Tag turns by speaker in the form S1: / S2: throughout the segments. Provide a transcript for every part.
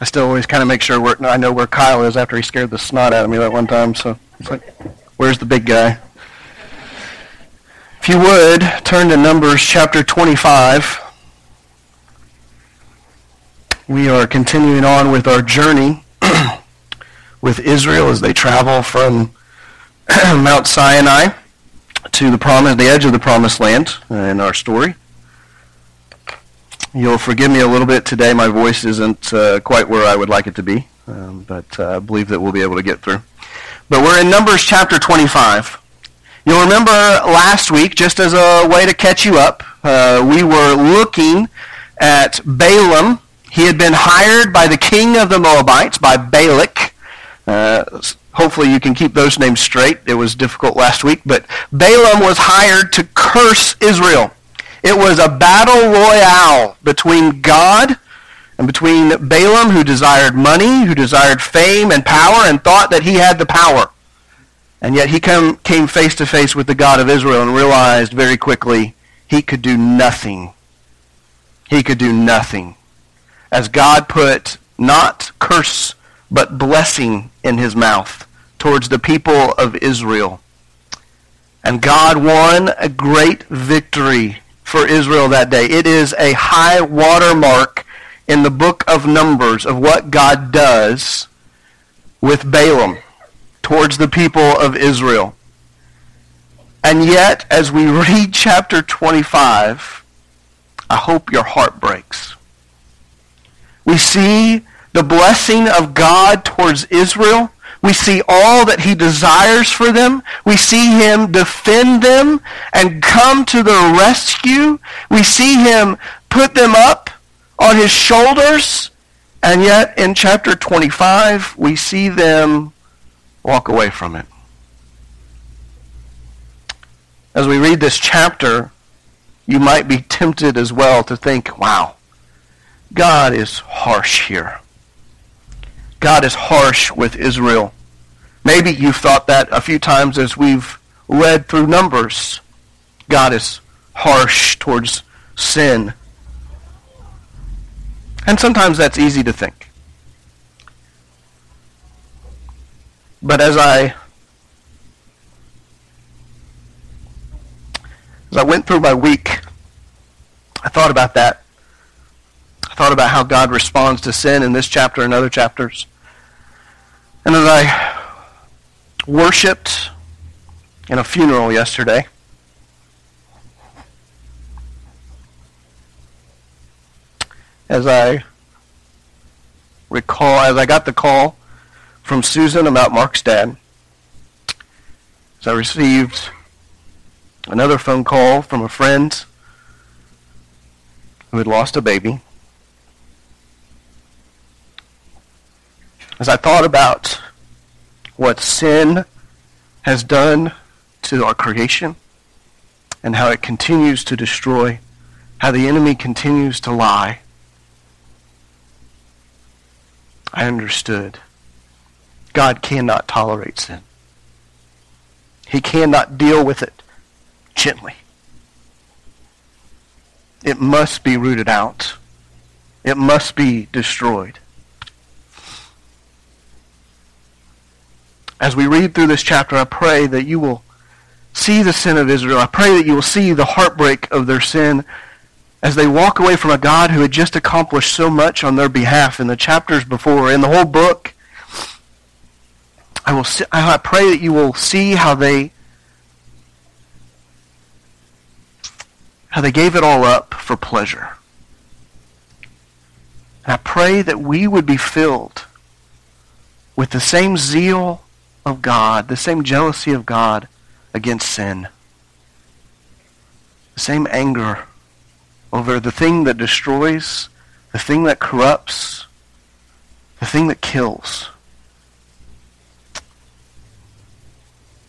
S1: I still always kind of make sure where, I know where Kyle is after he scared the snot out of me that one time. So it's like, where's the big guy? If you would, turn to Numbers chapter 25. We are continuing on with our journey with Israel as they travel from Mount Sinai to the promise, the edge of the promised land in our story. You'll forgive me a little bit today. My voice isn't uh, quite where I would like it to be, um, but uh, I believe that we'll be able to get through. But we're in Numbers chapter 25. You'll remember last week, just as a way to catch you up, uh, we were looking at Balaam. He had been hired by the king of the Moabites, by Balak. Uh, hopefully you can keep those names straight. It was difficult last week, but Balaam was hired to curse Israel. It was a battle royale between God and between Balaam, who desired money, who desired fame and power, and thought that he had the power. And yet he come, came face to face with the God of Israel and realized very quickly he could do nothing. He could do nothing. As God put not curse, but blessing in his mouth towards the people of Israel. And God won a great victory for Israel that day. It is a high watermark in the book of Numbers of what God does with Balaam towards the people of Israel. And yet, as we read chapter 25, I hope your heart breaks. We see the blessing of God towards Israel we see all that he desires for them. We see him defend them and come to their rescue. We see him put them up on his shoulders. And yet in chapter 25, we see them walk away from it. As we read this chapter, you might be tempted as well to think, wow, God is harsh here. God is harsh with Israel. Maybe you've thought that a few times as we've read through Numbers. God is harsh towards sin. And sometimes that's easy to think. But as I as I went through my week, I thought about that I thought about how God responds to sin in this chapter and other chapters. And as I worshipped in a funeral yesterday, as I recall, as I got the call from Susan about Mark's dad, as I received another phone call from a friend who had lost a baby, as I thought about what sin has done to our creation and how it continues to destroy, how the enemy continues to lie, I understood God cannot tolerate sin. He cannot deal with it gently. It must be rooted out. It must be destroyed. As we read through this chapter, I pray that you will see the sin of Israel. I pray that you will see the heartbreak of their sin as they walk away from a God who had just accomplished so much on their behalf in the chapters before, in the whole book. I will see, I pray that you will see how they how they gave it all up for pleasure. And I pray that we would be filled with the same zeal of God, the same jealousy of God against sin, the same anger over the thing that destroys, the thing that corrupts, the thing that kills.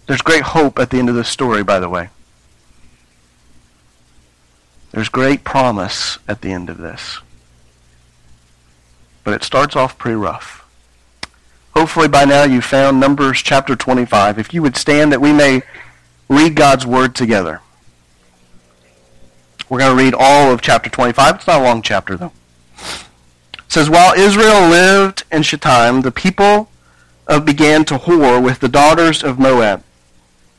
S1: There's great hope at the end of this story, by the way. There's great promise at the end of this. But it starts off pretty rough. Hopefully by now you found Numbers chapter 25. If you would stand that we may read God's word together. We're going to read all of chapter 25. It's not a long chapter though. It says, While Israel lived in Shittim, the people uh, began to whore with the daughters of Moab.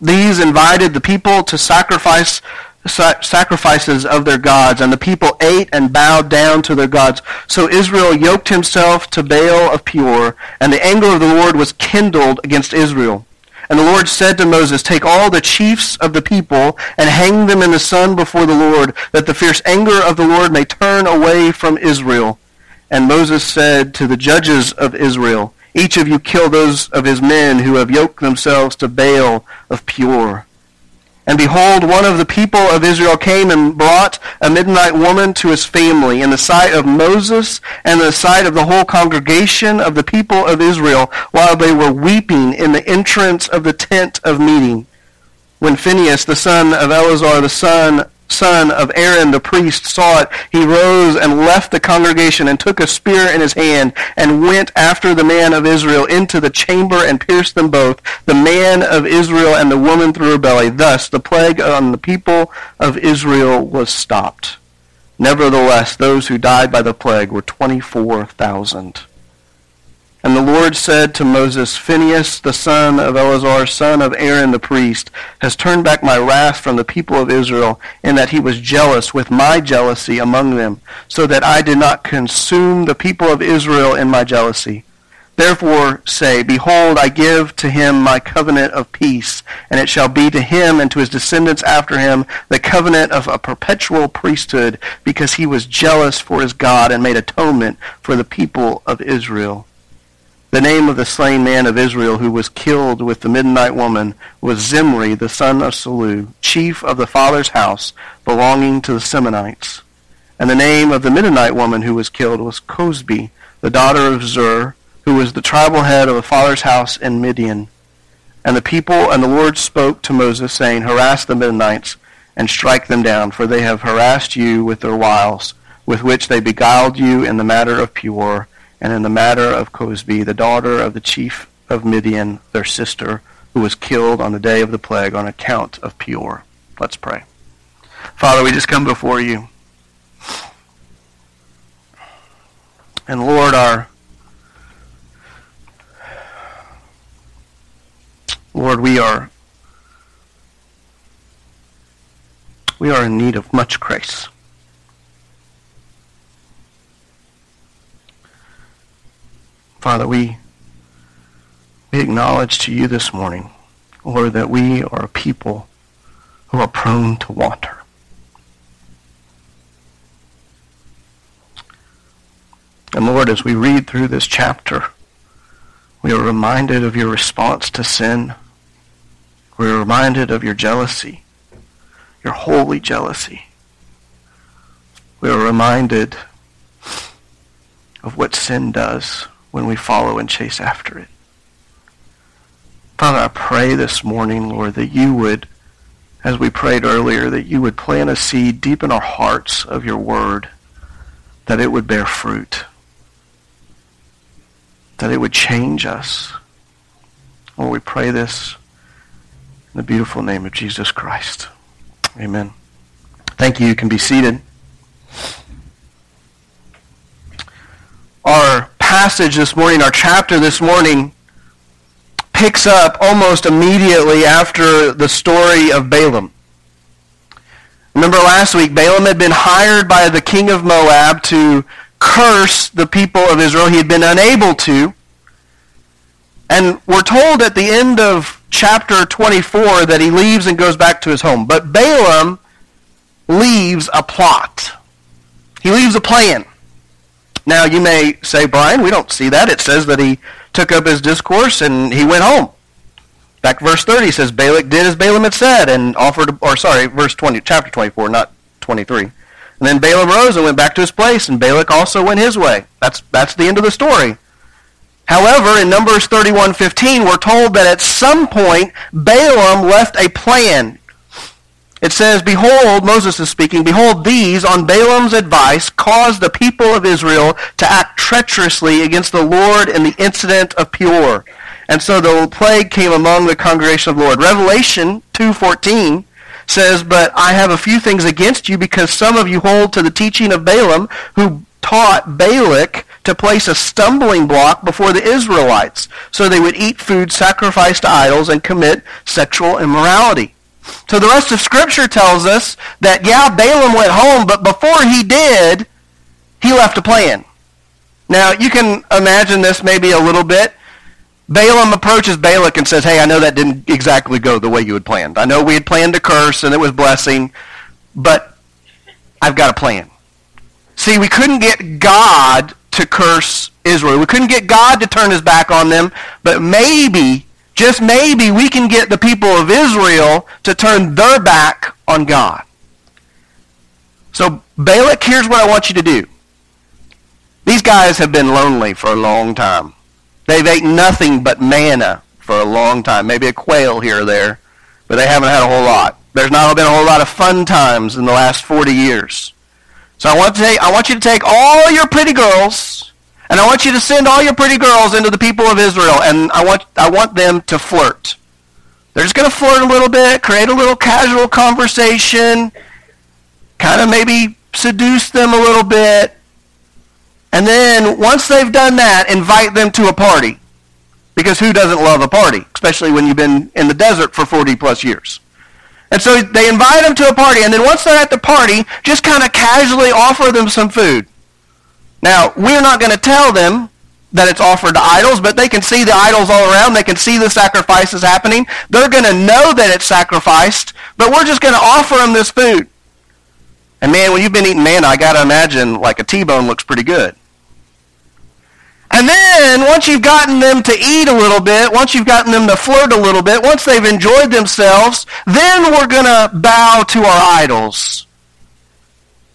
S1: These invited the people to sacrifice sacrifices of their gods, and the people ate and bowed down to their gods. So Israel yoked himself to Baal of Peor, and the anger of the Lord was kindled against Israel. And the Lord said to Moses, Take all the chiefs of the people and hang them in the sun before the Lord, that the fierce anger of the Lord may turn away from Israel. And Moses said to the judges of Israel, Each of you kill those of his men who have yoked themselves to Baal of Peor. And behold, one of the people of Israel came and brought a Midianite woman to his family in the sight of Moses and in the sight of the whole congregation of the people of Israel while they were weeping in the entrance of the tent of meeting. When Phinehas, the son of Eleazar, the son son of Aaron the priest saw it, he rose and left the congregation and took a spear in his hand and went after the man of Israel into the chamber and pierced them both, the man of Israel and the woman through her belly. Thus the plague on the people of Israel was stopped. Nevertheless, those who died by the plague were 24,000. And the Lord said to Moses, Phinehas, the son of Eleazar, son of Aaron the priest, has turned back my wrath from the people of Israel, in that he was jealous with my jealousy among them, so that I did not consume the people of Israel in my jealousy. Therefore say, Behold, I give to him my covenant of peace, and it shall be to him and to his descendants after him the covenant of a perpetual priesthood, because he was jealous for his God and made atonement for the people of Israel. The name of the slain man of Israel who was killed with the Midianite woman was Zimri, the son of Salu, chief of the father's house belonging to the Simeonites. And the name of the Midianite woman who was killed was Cozbi, the daughter of Zur, who was the tribal head of the father's house in Midian. And the people and the Lord spoke to Moses, saying, Harass the Midianites and strike them down, for they have harassed you with their wiles, with which they beguiled you in the matter of Peor and in the matter of Cozbi, the daughter of the chief of Midian, their sister, who was killed on the day of the plague on account of Peor. Let's pray. Father, we just come before you. And Lord, our Lord, we are we are in need of much grace. Father, we, we acknowledge to you this morning, Lord, that we are a people who are prone to wander. And Lord, as we read through this chapter, we are reminded of your response to sin. We are reminded of your jealousy, your holy jealousy. We are reminded of what sin does when we follow and chase after it. Father, I pray this morning, Lord, that you would, as we prayed earlier, that you would plant a seed deep in our hearts of your word, that it would bear fruit, that it would change us. Lord, we pray this in the beautiful name of Jesus Christ. Amen. Thank you. You can be seated. Our passage this morning, our chapter this morning, picks up almost immediately after the story of Balaam. Remember last week, Balaam had been hired by the king of Moab to curse the people of Israel. He had been unable to. And we're told at the end of chapter 24 that he leaves and goes back to his home. But Balaam leaves a plot. He leaves a plan. Now, you may say, Brian, we don't see that. It says that he took up his discourse and he went home. Back to verse 30 says, Balak did as Balaam had said and offered, or sorry, verse 20, chapter 24, not 23. And then Balaam rose and went back to his place, and Balak also went his way. That's, that's the end of the story. However, in Numbers 31:15, we're told that at some point Balaam left a plan. It says, Behold, Moses is speaking, Behold, these, on Balaam's advice, caused the people of Israel to act treacherously against the Lord in the incident of Peor. And so the plague came among the congregation of the Lord. Revelation 2.14 says, But I have a few things against you, because some of you hold to the teaching of Balaam, who taught Balak to place a stumbling block before the Israelites so they would eat food sacrificed to idols and commit sexual immorality. So the rest of Scripture tells us that, yeah, Balaam went home, but before he did, he left a plan. Now, you can imagine this maybe a little bit. Balaam approaches Balak and says, hey, I know that didn't exactly go the way you had planned. I know we had planned to curse and it was blessing, but I've got a plan. See, we couldn't get God to curse Israel. We couldn't get God to turn his back on them, but maybe, just maybe, we can get the people of Israel to turn their back on God. So, Balak, here's what I want you to do. These guys have been lonely for a long time. They've eaten nothing but manna for a long time, maybe a quail here or there, but they haven't had a whole lot. There's not been a whole lot of fun times in the last 40 years. So I want, to take, I want you to take all your pretty girls, and I want you to send all your pretty girls into the people of Israel, and I want, I want them to flirt. They're just going to flirt a little bit, create a little casual conversation, kind of maybe seduce them a little bit, and then once they've done that, invite them to a party. Because who doesn't love a party, especially when you've been in the desert for 40 plus years? And so they invite them to a party, and then once they're at the party, just kind of casually offer them some food. Now, we're not going to tell them that it's offered to idols, but they can see the idols all around. They can see the sacrifices happening. They're going to know that it's sacrificed, but we're just going to offer them this food. And man, when you've been eating manna, I got to imagine like a T-bone looks pretty good. And then, once you've gotten them to eat a little bit, once you've gotten them to flirt a little bit, once they've enjoyed themselves, then we're going to bow to our idols.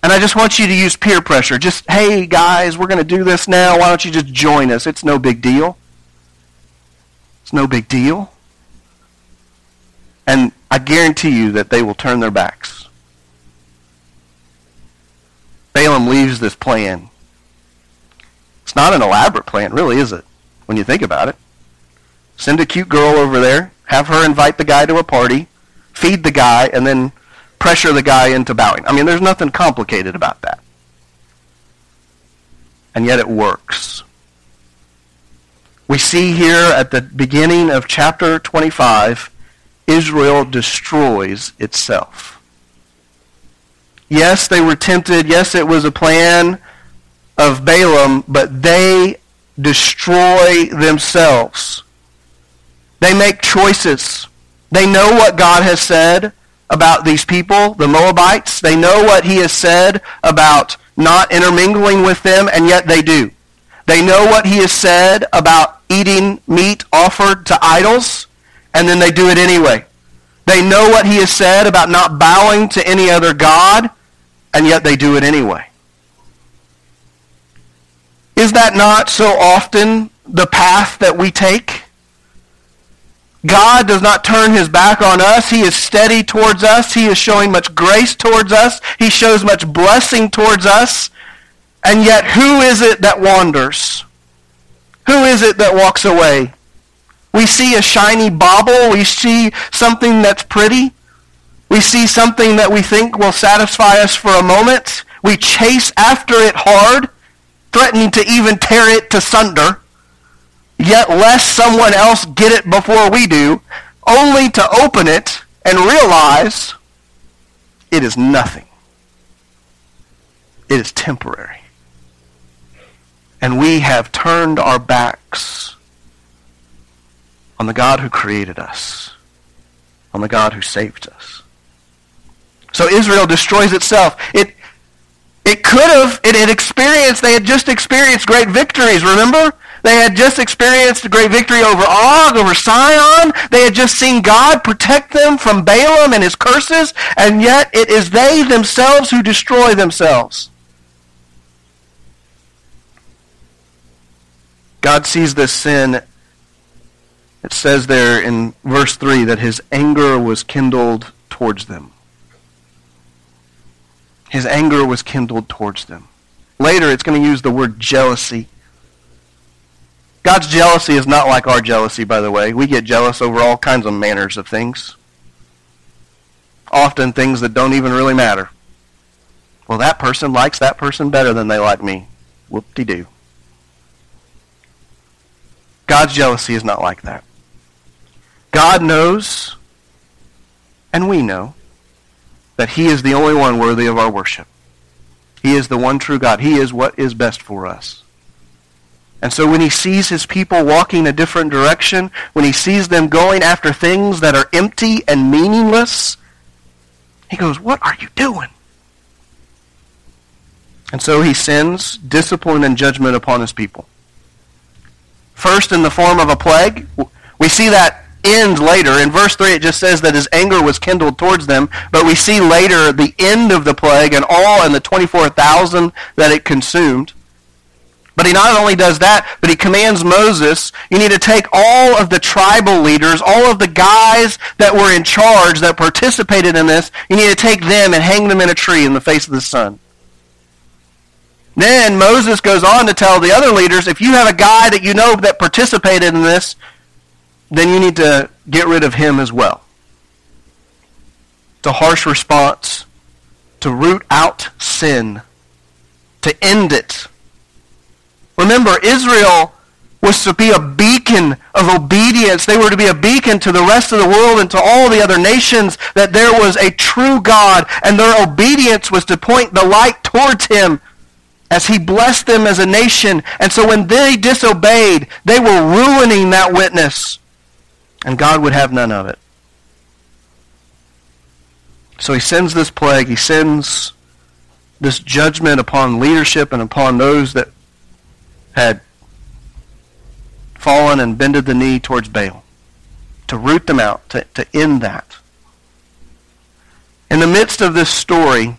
S1: And I just want you to use peer pressure. Just, hey, guys, we're going to do this now. Why don't you just join us? It's no big deal. It's no big deal. And I guarantee you that they will turn their backs. Balaam leaves this plan it's not an elaborate plan, really, is it? When you think about it. Send a cute girl over there, have her invite the guy to a party, feed the guy, and then pressure the guy into bowing. I mean, there's nothing complicated about that. And yet it works. We see here at the beginning of chapter 25, Israel destroys itself. Yes, they were tempted. Yes, it was a plan of Balaam, but they destroy themselves. They make choices. They know what God has said about these people, the Moabites. They know what he has said about not intermingling with them, and yet they do. They know what he has said about eating meat offered to idols, and then they do it anyway. They know what he has said about not bowing to any other God, and yet they do it anyway. Is that not so often the path that we take? God does not turn his back on us. He is steady towards us. He is showing much grace towards us. He shows much blessing towards us. And yet, who is it that wanders? Who is it that walks away? We see a shiny bauble. We see something that's pretty. We see something that we think will satisfy us for a moment. We chase after it hard threatening to even tear it to sunder, yet lest someone else get it before we do, only to open it and realize it is nothing. It is temporary. And we have turned our backs on the God who created us, on the God who saved us. So Israel destroys itself. It, it could have, it had experienced, they had just experienced great victories, remember? They had just experienced a great victory over Og, over Sihon. They had just seen God protect them from Balaam and his curses, and yet it is they themselves who destroy themselves. God sees this sin. It says there in verse 3 that his anger was kindled towards them his anger was kindled towards them. Later, it's going to use the word jealousy. God's jealousy is not like our jealousy, by the way. We get jealous over all kinds of manners of things. Often things that don't even really matter. Well, that person likes that person better than they like me. Whoop-de-doo. God's jealousy is not like that. God knows, and we know, that he is the only one worthy of our worship. He is the one true God. He is what is best for us. And so when he sees his people walking a different direction, when he sees them going after things that are empty and meaningless, he goes, What are you doing? And so he sends discipline and judgment upon his people. First, in the form of a plague. We see that end later. In verse 3, it just says that his anger was kindled towards them. But we see later the end of the plague and all and the 24,000 that it consumed. But he not only does that, but he commands Moses, you need to take all of the tribal leaders, all of the guys that were in charge, that participated in this, you need to take them and hang them in a tree in the face of the sun. Then Moses goes on to tell the other leaders, if you have a guy that you know that participated in this, then you need to get rid of him as well. It's a harsh response to root out sin, to end it. Remember, Israel was to be a beacon of obedience. They were to be a beacon to the rest of the world and to all the other nations that there was a true God, and their obedience was to point the light towards him as he blessed them as a nation. And so when they disobeyed, they were ruining that witness. And God would have none of it. So he sends this plague. He sends this judgment upon leadership and upon those that had fallen and bended the knee towards Baal. To root them out, to, to end that. In the midst of this story,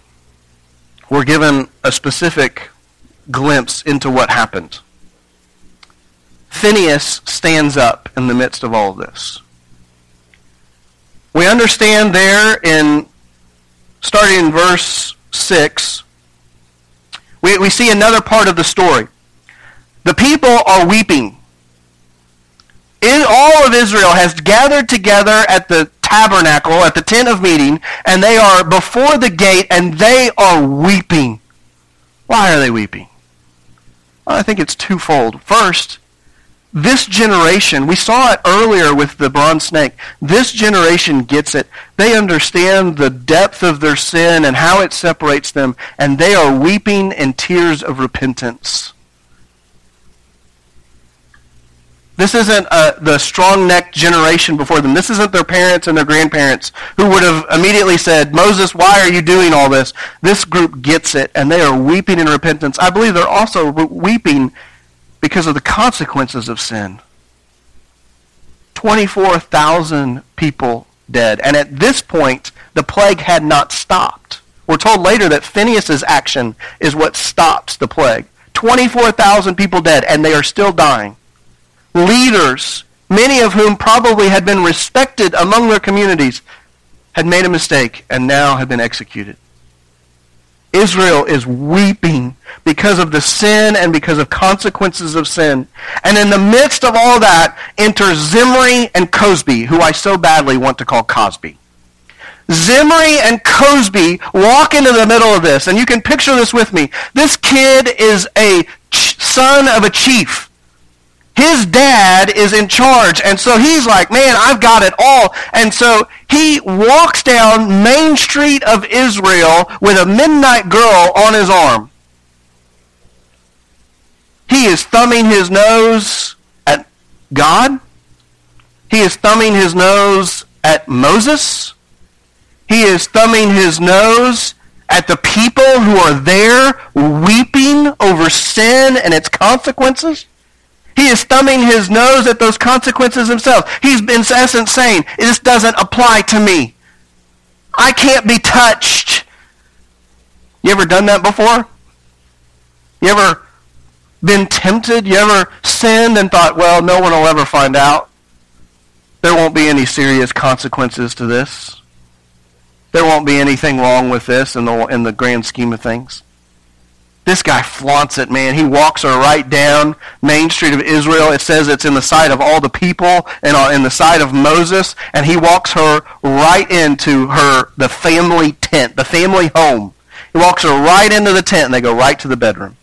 S1: we're given a specific glimpse into what happened. Phineas stands up in the midst of all of this. We understand there in, starting in verse 6, we, we see another part of the story. The people are weeping. In, all of Israel has gathered together at the tabernacle, at the tent of meeting, and they are before the gate, and they are weeping. Why are they weeping? Well, I think it's twofold. First, this generation, we saw it earlier with the bronze snake, this generation gets it. They understand the depth of their sin and how it separates them, and they are weeping in tears of repentance. This isn't uh, the strong-necked generation before them. This isn't their parents and their grandparents who would have immediately said, Moses, why are you doing all this? This group gets it, and they are weeping in repentance. I believe they're also weeping because of the consequences of sin. 24,000 people dead. And at this point, the plague had not stopped. We're told later that Phineas' action is what stops the plague. 24,000 people dead, and they are still dying leaders, many of whom probably had been respected among their communities, had made a mistake and now had been executed. Israel is weeping because of the sin and because of consequences of sin. And in the midst of all that enter Zimri and Cozbi, who I so badly want to call Cosby. Zimri and Cozbi walk into the middle of this, and you can picture this with me. This kid is a ch- son of a chief his dad is in charge. And so he's like, man, I've got it all. And so he walks down Main Street of Israel with a Midianite girl on his arm. He is thumbing his nose at God. He is thumbing his nose at Moses. He is thumbing his nose at the people who are there weeping over sin and its consequences. He is thumbing his nose at those consequences himself. He's in essence saying, this doesn't apply to me. I can't be touched. You ever done that before? You ever been tempted? You ever sinned and thought, well, no one will ever find out? There won't be any serious consequences to this. There won't be anything wrong with this in the, in the grand scheme of things. This guy flaunts it, man. He walks her right down Main Street of Israel. It says it's in the sight of all the people and uh, in the sight of Moses. And he walks her right into her, the family tent, the family home. He walks her right into the tent and they go right to the bedroom.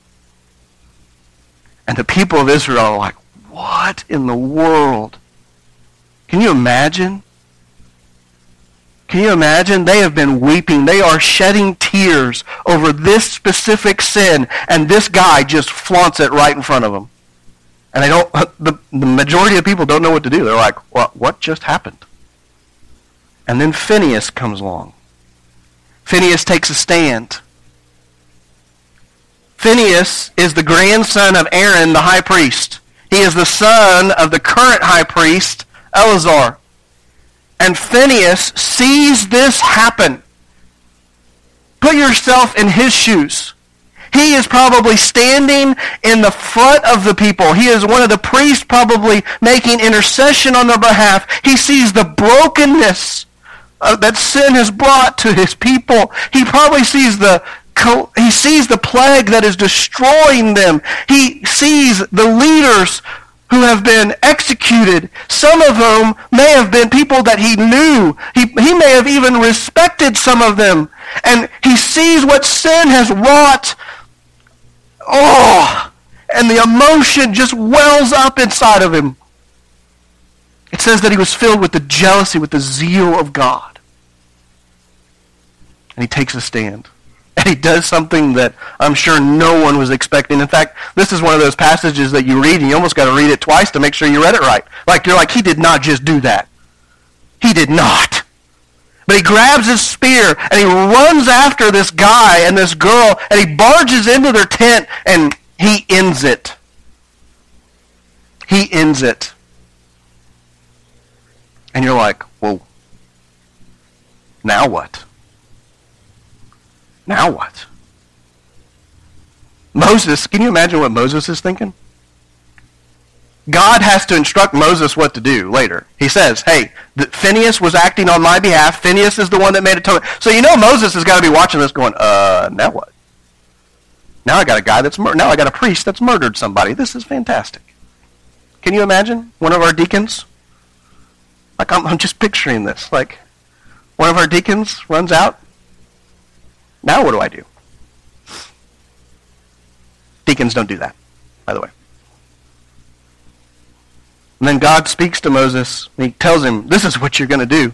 S1: And the people of Israel are like, what in the world? Can you imagine? Can you imagine? They have been weeping. They are shedding tears over this specific sin, and this guy just flaunts it right in front of them. And they don't, the, the majority of people don't know what to do. They're like, what, what just happened? And then Phineas comes along. Phineas takes a stand. Phineas is the grandson of Aaron, the high priest. He is the son of the current high priest, Eleazar. And Phineas sees this happen. Put yourself in his shoes. He is probably standing in the front of the people. He is one of the priests probably making intercession on their behalf. He sees the brokenness uh, that sin has brought to his people. He probably sees the he sees the plague that is destroying them. He sees the leaders who have been executed, some of whom may have been people that he knew. He, he may have even respected some of them. And he sees what sin has wrought. Oh, and the emotion just wells up inside of him. It says that he was filled with the jealousy, with the zeal of God. And he takes a stand. He does something that I'm sure no one was expecting. In fact, this is one of those passages that you read and you almost got to read it twice to make sure you read it right. Like you're like, he did not just do that. He did not. But he grabs his spear and he runs after this guy and this girl and he barges into their tent and he ends it. He ends it. And you're like, well, Now what? Now what? Moses, can you imagine what Moses is thinking? God has to instruct Moses what to do later. He says, hey, Phineas was acting on my behalf. Phineas is the one that made atonement. So you know Moses has got to be watching this going, uh, now what? Now I got a guy that's mur- now I got a priest that's murdered somebody. This is fantastic. Can you imagine one of our deacons? Like I'm, I'm just picturing this. Like one of our deacons runs out, now what do I do? Deacons don't do that, by the way. And then God speaks to Moses, and he tells him, this is what you're going to do.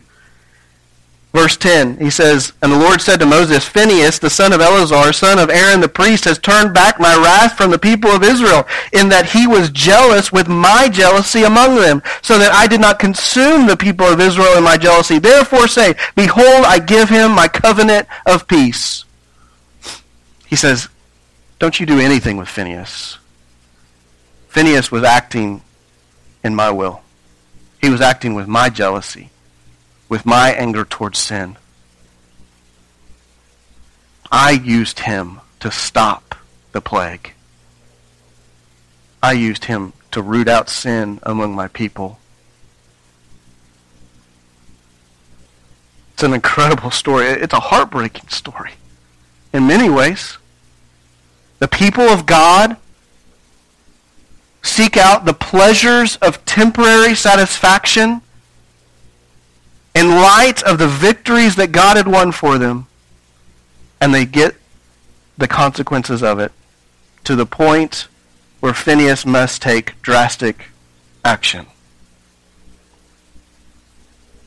S1: Verse 10, he says, And the Lord said to Moses, Phinehas, the son of Eleazar, son of Aaron the priest, has turned back my wrath from the people of Israel, in that he was jealous with my jealousy among them, so that I did not consume the people of Israel in my jealousy. Therefore say, Behold, I give him my covenant of peace. He says, Don't you do anything with Phineas. Phineas was acting in my will. He was acting with my jealousy with my anger towards sin. I used him to stop the plague. I used him to root out sin among my people. It's an incredible story. It's a heartbreaking story in many ways. The people of God seek out the pleasures of temporary satisfaction in light of the victories that God had won for them, and they get the consequences of it to the point where Phineas must take drastic action.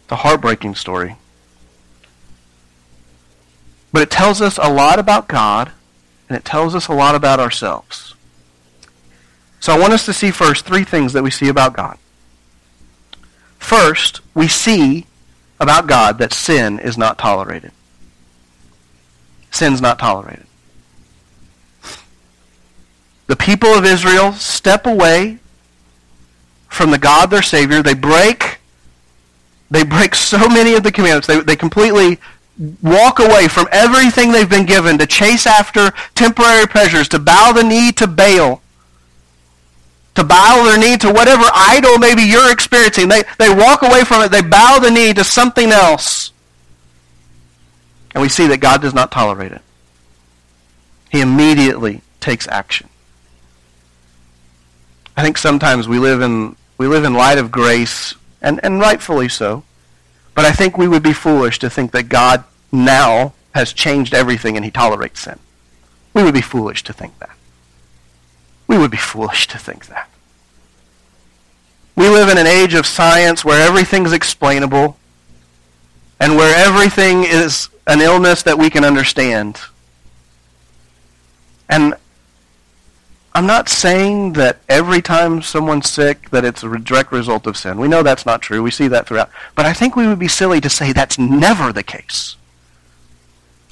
S1: It's a heartbreaking story. But it tells us a lot about God, and it tells us a lot about ourselves. So I want us to see first three things that we see about God. First, we see about God that sin is not tolerated. Sin's not tolerated. The people of Israel step away from the God their Savior. They break they break so many of the commandments. They, they completely walk away from everything they've been given to chase after temporary pleasures, to bow the knee to Baal to bow their knee to whatever idol maybe you're experiencing. They, they walk away from it. They bow the knee to something else. And we see that God does not tolerate it. He immediately takes action. I think sometimes we live in, we live in light of grace, and, and rightfully so. But I think we would be foolish to think that God now has changed everything and he tolerates sin. We would be foolish to think that. Would be foolish to think that. We live in an age of science where everything's explainable and where everything is an illness that we can understand. And I'm not saying that every time someone's sick that it's a direct result of sin. We know that's not true. We see that throughout. But I think we would be silly to say that's never the case.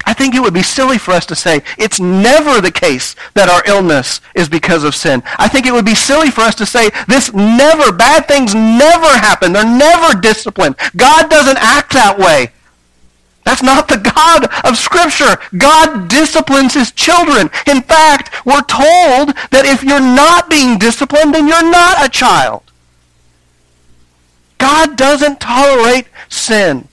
S1: I think it would be silly for us to say it's never the case that our illness is because of sin. I think it would be silly for us to say this never, bad things never happen. They're never disciplined. God doesn't act that way. That's not the God of Scripture. God disciplines his children. In fact, we're told that if you're not being disciplined, then you're not a child. God doesn't tolerate sin.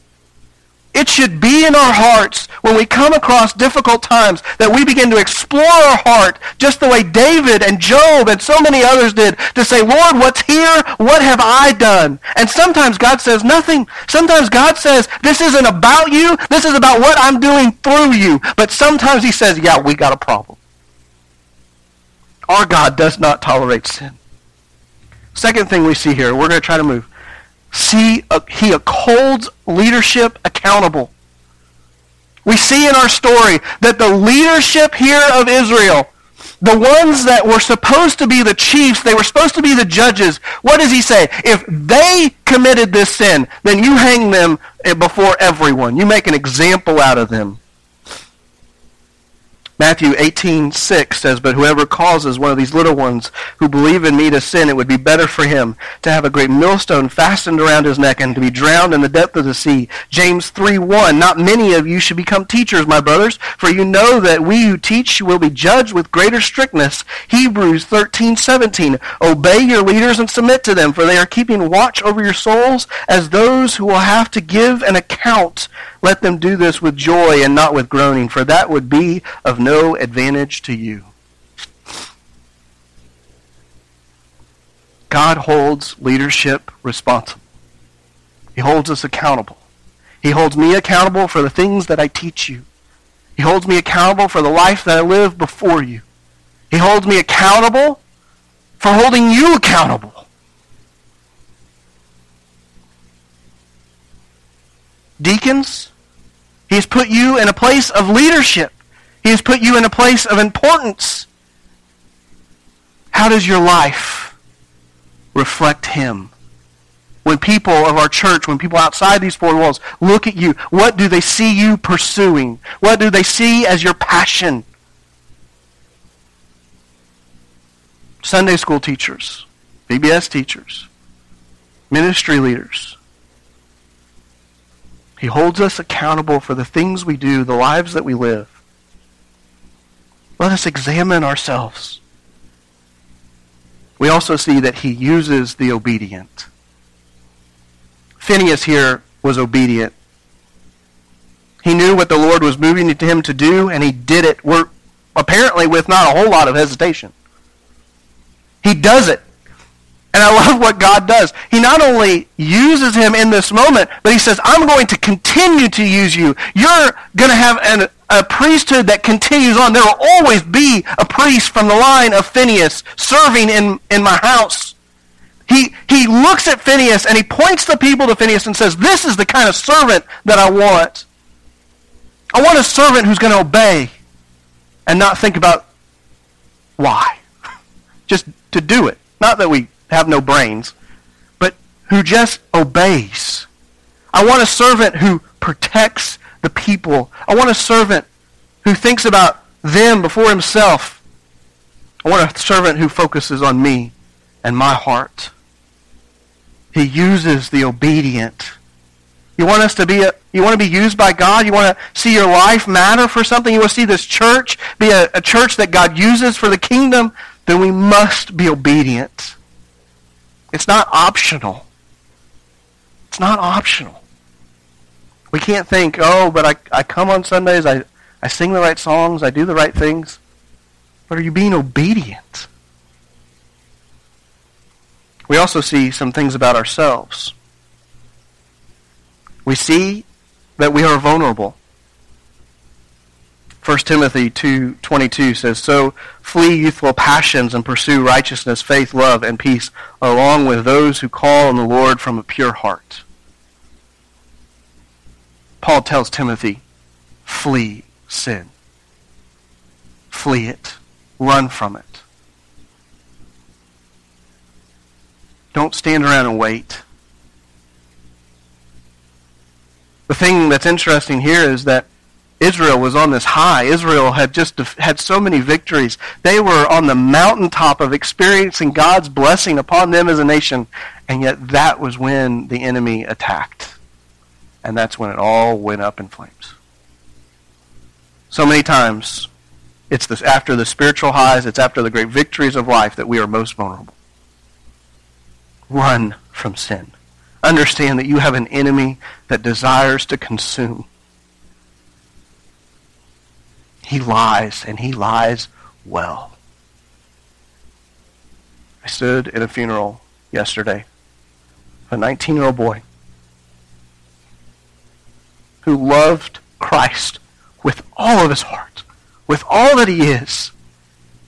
S1: It should be in our hearts when we come across difficult times that we begin to explore our heart just the way David and Job and so many others did to say, Lord, what's here? What have I done? And sometimes God says nothing. Sometimes God says, this isn't about you. This is about what I'm doing through you. But sometimes he says, yeah, we got a problem. Our God does not tolerate sin. Second thing we see here, we're going to try to move see he holds leadership accountable. We see in our story that the leadership here of Israel, the ones that were supposed to be the chiefs, they were supposed to be the judges. What does he say? If they committed this sin, then you hang them before everyone. You make an example out of them. Matthew 18:6 says, "But whoever causes one of these little ones who believe in me to sin, it would be better for him to have a great millstone fastened around his neck and to be drowned in the depth of the sea." James 3:1, "Not many of you should become teachers, my brothers, for you know that we who teach will be judged with greater strictness." Hebrews 13:17, "Obey your leaders and submit to them, for they are keeping watch over your souls as those who will have to give an account." Let them do this with joy and not with groaning, for that would be of no advantage to you. God holds leadership responsible. He holds us accountable. He holds me accountable for the things that I teach you. He holds me accountable for the life that I live before you. He holds me accountable for holding you accountable. Deacons, he has put you in a place of leadership. He has put you in a place of importance. How does your life reflect him? When people of our church, when people outside these four walls look at you, what do they see you pursuing? What do they see as your passion? Sunday school teachers, VBS teachers, ministry leaders, he holds us accountable for the things we do, the lives that we live. Let us examine ourselves. We also see that he uses the obedient. Phineas here was obedient. He knew what the Lord was moving him to do, and he did it. Apparently with not a whole lot of hesitation. He does it. And I love what God does. He not only uses him in this moment, but he says, I'm going to continue to use you. You're going to have an, a priesthood that continues on. There will always be a priest from the line of Phineas serving in, in my house. He, he looks at Phineas and he points the people to Phineas and says, This is the kind of servant that I want. I want a servant who's going to obey and not think about why. Just to do it. Not that we have no brains, but who just obeys. I want a servant who protects the people. I want a servant who thinks about them before himself. I want a servant who focuses on me and my heart. He uses the obedient. You want us to be a, you want to be used by God? You want to see your life matter for something? You want to see this church be a, a church that God uses for the kingdom? Then we must be obedient. It's not optional. It's not optional. We can't think, oh, but I, I come on Sundays, I, I sing the right songs, I do the right things. But are you being obedient? We also see some things about ourselves. We see that we are vulnerable. 1 Timothy 2:22 says, "So flee youthful passions and pursue righteousness, faith, love, and peace, along with those who call on the Lord from a pure heart." Paul tells Timothy, "Flee sin. Flee it. Run from it. Don't stand around and wait." The thing that's interesting here is that Israel was on this high. Israel had just had so many victories. They were on the mountaintop of experiencing God's blessing upon them as a nation, and yet that was when the enemy attacked. And that's when it all went up in flames. So many times, it's this, after the spiritual highs, it's after the great victories of life that we are most vulnerable. Run from sin. Understand that you have an enemy that desires to consume. He lies, and he lies well. I stood at a funeral yesterday. A 19-year-old boy who loved Christ with all of his heart, with all that he is.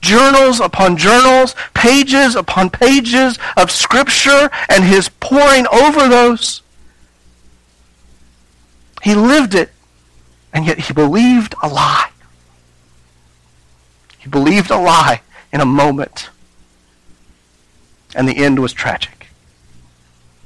S1: Journals upon journals, pages upon pages of Scripture, and his poring over those. He lived it, and yet he believed a lie. He believed a lie in a moment. And the end was tragic.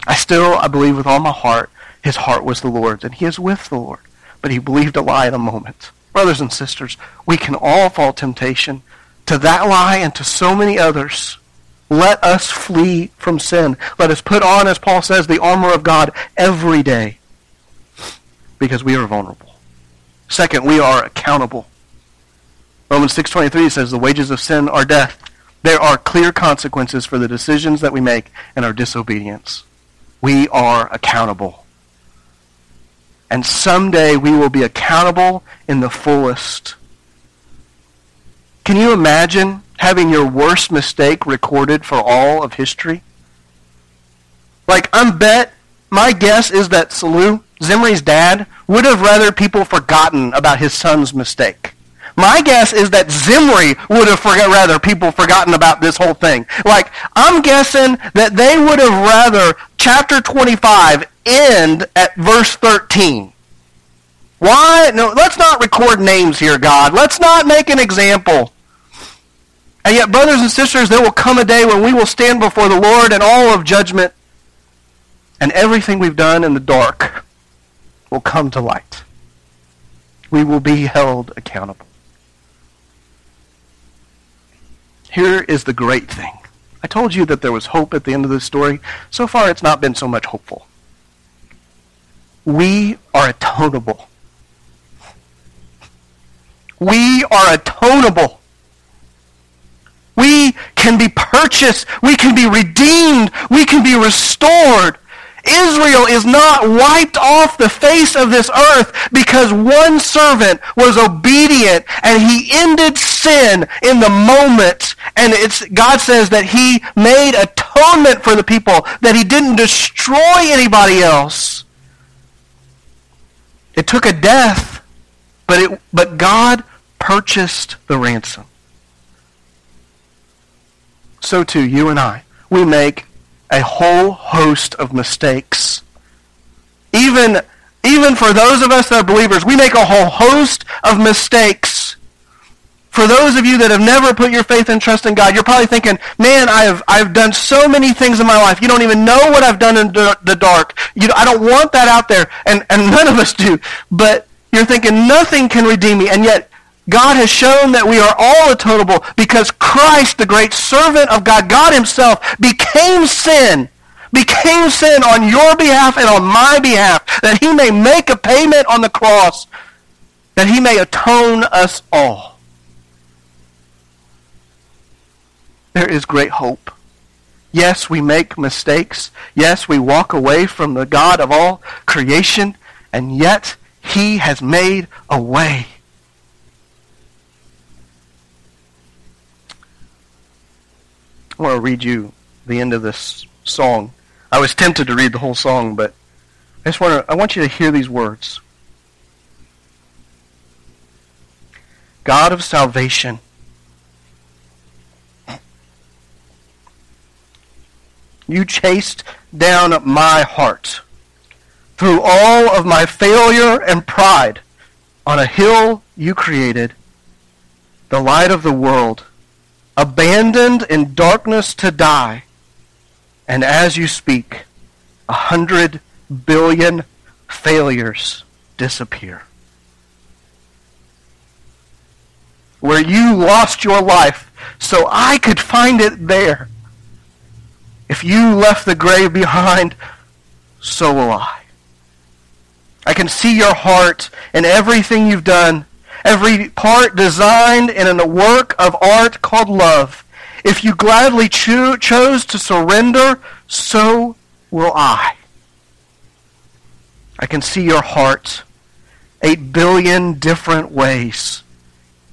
S1: I still, I believe with all my heart, his heart was the Lord's, and he is with the Lord. But he believed a lie in a moment. Brothers and sisters, we can all fall temptation to that lie and to so many others. Let us flee from sin. Let us put on, as Paul says, the armor of God every day because we are vulnerable. Second, we are accountable. Romans 6.23 says the wages of sin are death. There are clear consequences for the decisions that we make and our disobedience. We are accountable. And someday we will be accountable in the fullest. Can you imagine having your worst mistake recorded for all of history? Like, I'm bet, my guess is that Salu, Zimri's dad, would have rather people forgotten about his son's mistake. My guess is that Zimri would have rather people forgotten about this whole thing. Like, I'm guessing that they would have rather chapter 25 end at verse 13. Why? No, let's not record names here, God. Let's not make an example. And yet, brothers and sisters, there will come a day when we will stand before the Lord and all of judgment, and everything we've done in the dark will come to light. We will be held accountable. Here is the great thing. I told you that there was hope at the end of this story. So far, it's not been so much hopeful. We are atonable. We are atonable. We can be purchased. We can be redeemed. We can be restored. Israel is not wiped off the face of this earth because one servant was obedient and he ended sin in the moment. And it's, God says that he made atonement for the people, that he didn't destroy anybody else. It took a death, but, it, but God purchased the ransom. So too, you and I, we make a whole host of mistakes. Even, even for those of us that are believers, we make a whole host of mistakes. For those of you that have never put your faith and trust in God, you're probably thinking, man, I've, I've done so many things in my life. You don't even know what I've done in the dark. You, I don't want that out there. And, and none of us do. But you're thinking nothing can redeem me. And yet God has shown that we are all atonable because Christ, the great servant of God, God himself, became sin, became sin on your behalf and on my behalf, that he may make a payment on the cross, that he may atone us all. There is great hope. Yes, we make mistakes. Yes, we walk away from the God of all creation, and yet he has made a way I want to read you the end of this song. I was tempted to read the whole song, but I just want to I want you to hear these words. God of salvation. You chased down my heart through all of my failure and pride on a hill you created, the light of the world, abandoned in darkness to die. And as you speak, a hundred billion failures disappear. Where you lost your life so I could find it there. If you left the grave behind, so will I. I can see your heart and everything you've done, every part designed in a work of art called love. If you gladly cho- chose to surrender, so will I. I can see your heart eight billion different ways.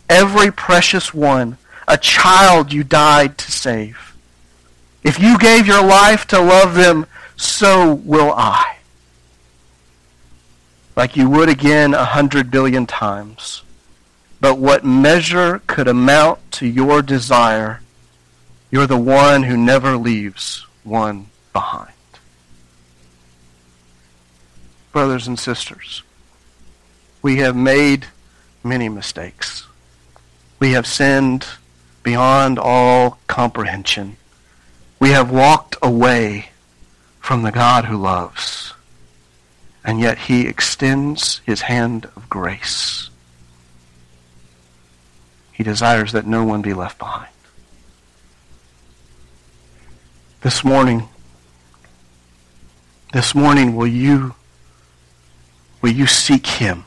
S1: Every precious one, a child you died to save. If you gave your life to love them, so will I. Like you would again a hundred billion times. But what measure could amount to your desire? You're the one who never leaves one behind. Brothers and sisters, we have made many mistakes. We have sinned beyond all comprehension. We have walked away from the God who loves. And yet he extends his hand of grace. He desires that no one be left behind. This morning, this morning, will you, will you seek him?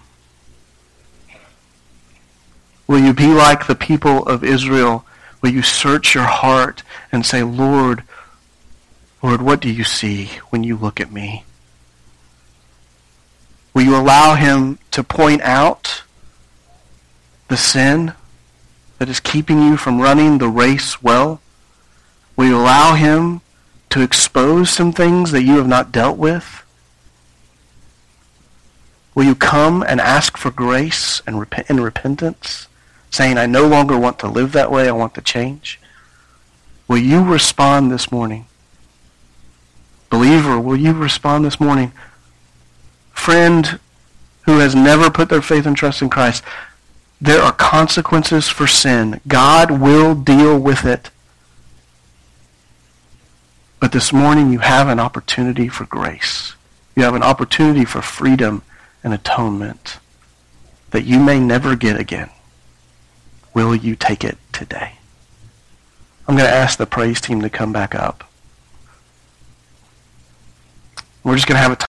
S1: Will you be like the people of Israel? Will you search your heart and say, Lord, Lord, what do you see when you look at me? Will you allow him to point out the sin that is keeping you from running the race well? Will you allow him to expose some things that you have not dealt with? Will you come and ask for grace and rep- in repentance, saying, I no longer want to live that way, I want to change? Will you respond this morning? Believer, will you respond this morning? Friend who has never put their faith and trust in Christ, there are consequences for sin. God will deal with it. But this morning you have an opportunity for grace. You have an opportunity for freedom and atonement that you may never get again. Will you take it today? I'm going to ask the praise team to come back up. We're just going to have a